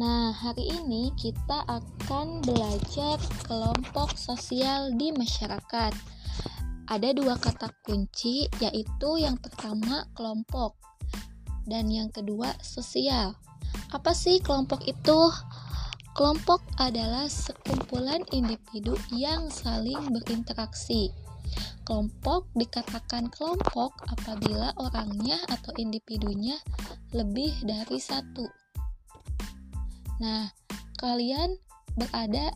Nah, hari ini kita akan belajar kelompok sosial di masyarakat. Ada dua kata kunci, yaitu yang pertama kelompok dan yang kedua sosial. Apa sih kelompok itu? Kelompok adalah sekumpulan individu yang saling berinteraksi. Kelompok dikatakan kelompok apabila orangnya atau individunya lebih dari satu. Nah, kalian berada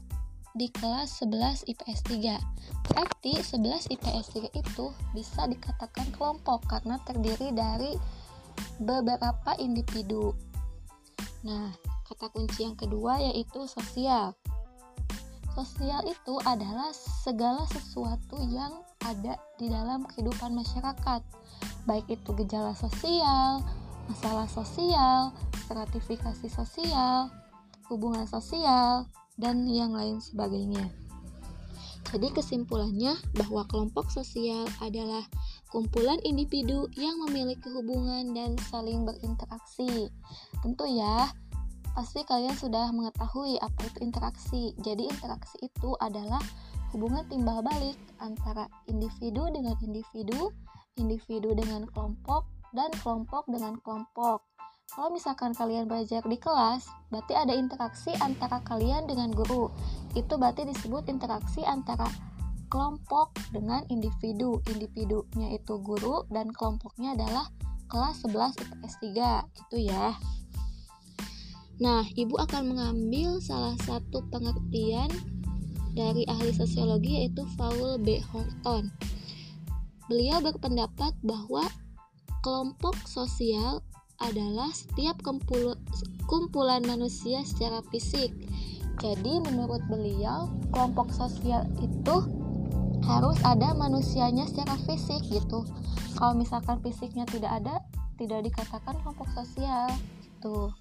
di kelas 11 IPS 3. Berarti 11 IPS 3 itu bisa dikatakan kelompok karena terdiri dari beberapa individu. Nah, Kata kunci yang kedua yaitu sosial. Sosial itu adalah segala sesuatu yang ada di dalam kehidupan masyarakat, baik itu gejala sosial, masalah sosial, stratifikasi sosial, hubungan sosial, dan yang lain sebagainya. Jadi kesimpulannya bahwa kelompok sosial adalah kumpulan individu yang memiliki hubungan dan saling berinteraksi. Tentu ya, Pasti kalian sudah mengetahui apa itu interaksi. Jadi interaksi itu adalah hubungan timbal balik antara individu dengan individu, individu dengan kelompok, dan kelompok dengan kelompok. Kalau misalkan kalian belajar di kelas, berarti ada interaksi antara kalian dengan guru. Itu berarti disebut interaksi antara kelompok dengan individu. Individunya itu guru dan kelompoknya adalah kelas 11 IPS 3 gitu ya. Nah, Ibu akan mengambil salah satu pengertian dari ahli sosiologi yaitu Paul B. Horton. Beliau berpendapat bahwa kelompok sosial adalah setiap kumpulan manusia secara fisik. Jadi menurut beliau, kelompok sosial itu harus ada manusianya secara fisik gitu. Kalau misalkan fisiknya tidak ada, tidak dikatakan kelompok sosial gitu.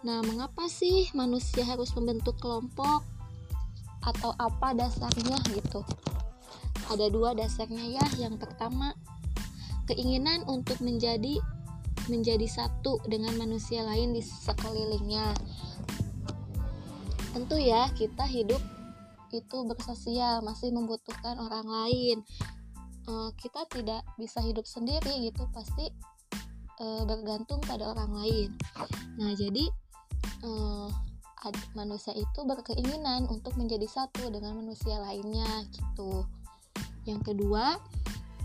Nah, mengapa sih manusia harus membentuk kelompok? Atau apa dasarnya gitu? Ada dua dasarnya ya. Yang pertama, keinginan untuk menjadi menjadi satu dengan manusia lain di sekelilingnya. Tentu ya, kita hidup itu bersosial, masih membutuhkan orang lain. E, kita tidak bisa hidup sendiri gitu, pasti e, bergantung pada orang lain. Nah, jadi uh, manusia itu berkeinginan untuk menjadi satu dengan manusia lainnya gitu. Yang kedua,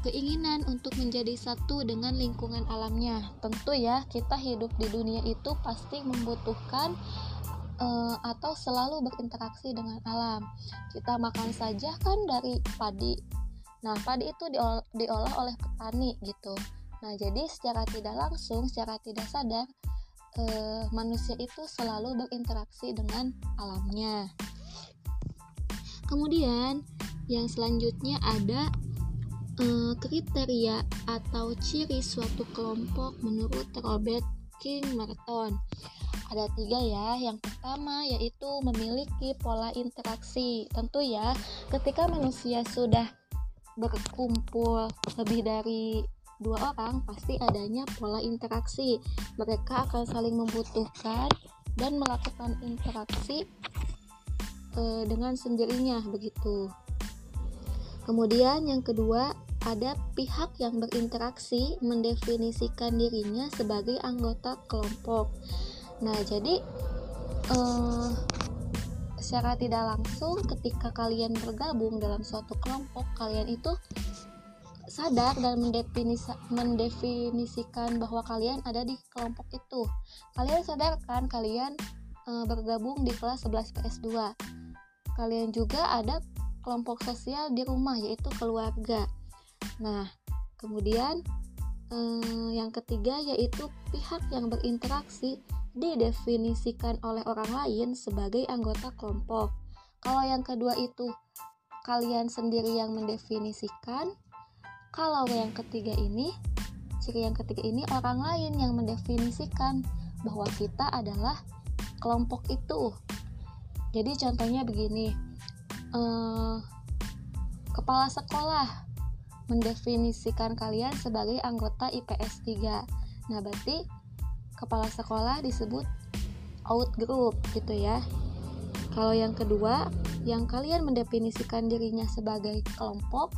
keinginan untuk menjadi satu dengan lingkungan alamnya. Tentu ya, kita hidup di dunia itu pasti membutuhkan uh, atau selalu berinteraksi dengan alam. Kita makan saja kan dari padi. Nah, padi itu diolah, diolah oleh petani gitu. Nah, jadi secara tidak langsung, secara tidak sadar, eh, manusia itu selalu berinteraksi dengan alamnya. Kemudian yang selanjutnya ada eh, kriteria atau ciri suatu kelompok menurut Robert King Merton. Ada tiga ya. Yang pertama yaitu memiliki pola interaksi. Tentu ya, ketika manusia sudah berkumpul lebih dari dua orang pasti adanya pola interaksi. Mereka akan saling membutuhkan dan melakukan interaksi e, dengan sendirinya begitu. Kemudian yang kedua, ada pihak yang berinteraksi mendefinisikan dirinya sebagai anggota kelompok. Nah, jadi e, secara tidak langsung ketika kalian bergabung dalam suatu kelompok, kalian itu sadar dan mendefinisi, mendefinisikan bahwa kalian ada di kelompok itu. Kalian sadar kan kalian e, bergabung di kelas 11 PS2. Kalian juga ada kelompok sosial di rumah yaitu keluarga. Nah, kemudian e, yang ketiga yaitu pihak yang berinteraksi didefinisikan oleh orang lain sebagai anggota kelompok. Kalau yang kedua itu kalian sendiri yang mendefinisikan, kalau yang ketiga ini, ciri yang ketiga ini orang lain yang mendefinisikan bahwa kita adalah kelompok itu. Jadi contohnya begini, eh, kepala sekolah mendefinisikan kalian sebagai anggota IPS 3. Nah, berarti kepala sekolah disebut out group gitu ya. Kalau yang kedua yang kalian mendefinisikan dirinya sebagai kelompok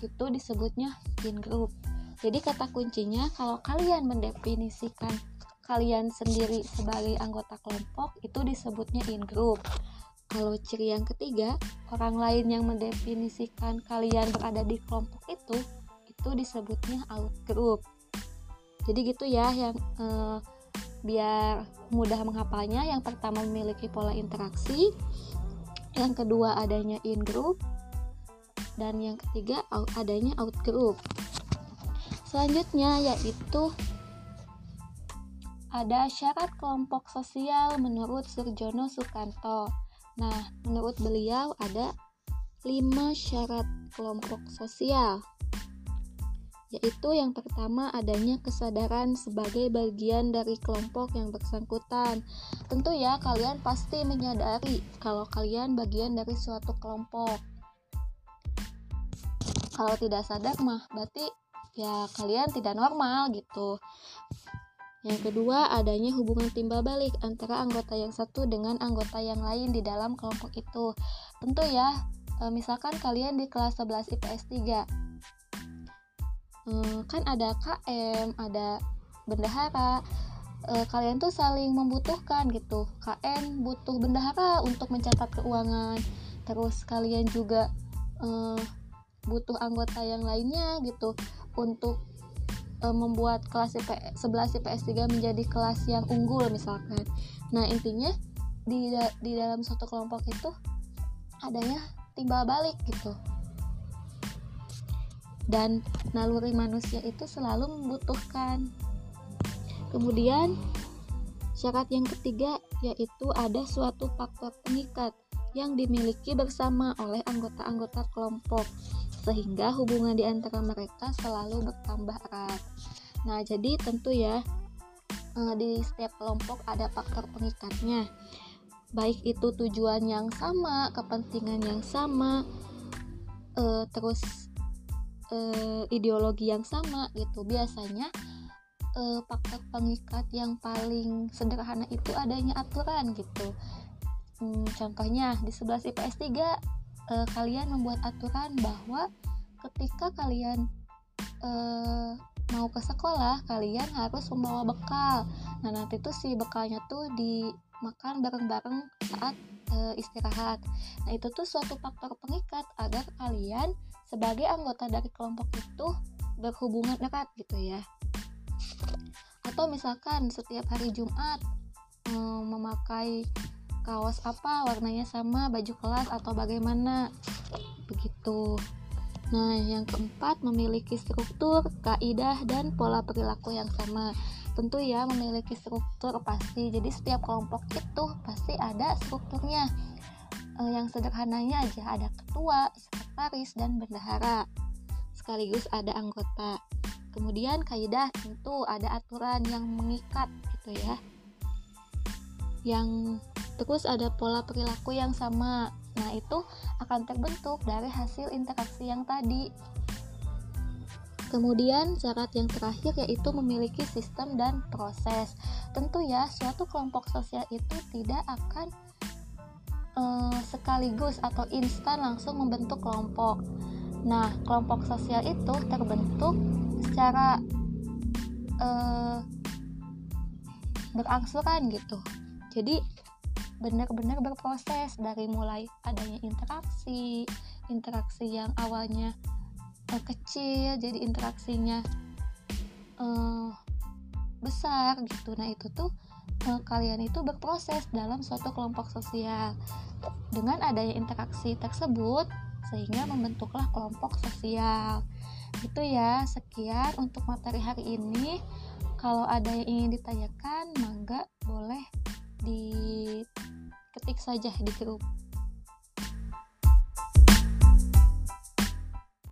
itu disebutnya in group. Jadi kata kuncinya kalau kalian mendefinisikan kalian sendiri sebagai anggota kelompok itu disebutnya in group kalau ciri yang ketiga, orang lain yang mendefinisikan kalian berada di kelompok itu, itu disebutnya out group. Jadi gitu ya yang eh, biar mudah menghafalnya. Yang pertama memiliki pola interaksi, yang kedua adanya in group, dan yang ketiga adanya out group. Selanjutnya yaitu ada syarat kelompok sosial menurut Surjono Sukanto. Nah, menurut beliau ada lima syarat kelompok sosial yaitu yang pertama adanya kesadaran sebagai bagian dari kelompok yang bersangkutan. Tentu ya, kalian pasti menyadari kalau kalian bagian dari suatu kelompok. Kalau tidak sadar mah berarti ya kalian tidak normal gitu. Yang kedua, adanya hubungan timbal balik antara anggota yang satu dengan anggota yang lain di dalam kelompok itu. Tentu ya, e, misalkan kalian di kelas 11 IPS 3. E, kan ada KM, ada bendahara. E, kalian tuh saling membutuhkan gitu. KM butuh bendahara untuk mencatat keuangan. Terus kalian juga butuh anggota yang lainnya gitu untuk e, membuat kelas IP, 11 IPS 3 menjadi kelas yang unggul misalkan. Nah, intinya di di dalam suatu kelompok itu adanya timbal balik gitu. Dan naluri manusia itu selalu membutuhkan. Kemudian syarat yang ketiga yaitu ada suatu faktor pengikat yang dimiliki bersama oleh anggota-anggota kelompok sehingga hubungan di antara mereka selalu bertambah erat. Nah, jadi tentu ya eh, di setiap kelompok ada faktor pengikatnya. Baik itu tujuan yang sama, kepentingan yang sama, eh, terus eh, ideologi yang sama gitu. Biasanya faktor pengikat yang paling sederhana itu adanya aturan gitu. Hmm, contohnya di 11 IPS 3 uh, kalian membuat aturan bahwa ketika kalian uh, mau ke sekolah kalian harus membawa bekal. Nah nanti tuh si bekalnya tuh dimakan bareng-bareng saat uh, istirahat. Nah itu tuh suatu faktor pengikat agar kalian sebagai anggota dari kelompok itu berhubungan erat gitu ya. Atau misalkan setiap hari Jumat um, memakai kaos apa warnanya sama baju kelas atau bagaimana. Begitu. Nah yang keempat memiliki struktur kaidah dan pola perilaku yang sama. Tentu ya memiliki struktur pasti. Jadi setiap kelompok itu pasti ada strukturnya. E, yang sederhananya aja ada ketua sekretaris dan bendahara. Sekaligus ada anggota. Kemudian kaidah tentu ada aturan yang mengikat gitu ya. Yang terus ada pola perilaku yang sama nah itu akan terbentuk dari hasil interaksi yang tadi Kemudian syarat yang terakhir yaitu memiliki sistem dan proses. Tentu ya, suatu kelompok sosial itu tidak akan eh, sekaligus atau instan langsung membentuk kelompok. Nah, kelompok sosial itu terbentuk secara eh, berangsuran gitu. Jadi benar-benar berproses dari mulai adanya interaksi interaksi yang awalnya uh, kecil jadi interaksinya uh, besar gitu. Nah itu tuh uh, kalian itu berproses dalam suatu kelompok sosial. Dengan adanya interaksi tersebut sehingga membentuklah kelompok sosial. Itu ya sekian untuk materi hari ini. Kalau ada yang ingin ditanyakan mangga boleh diketik saja di grup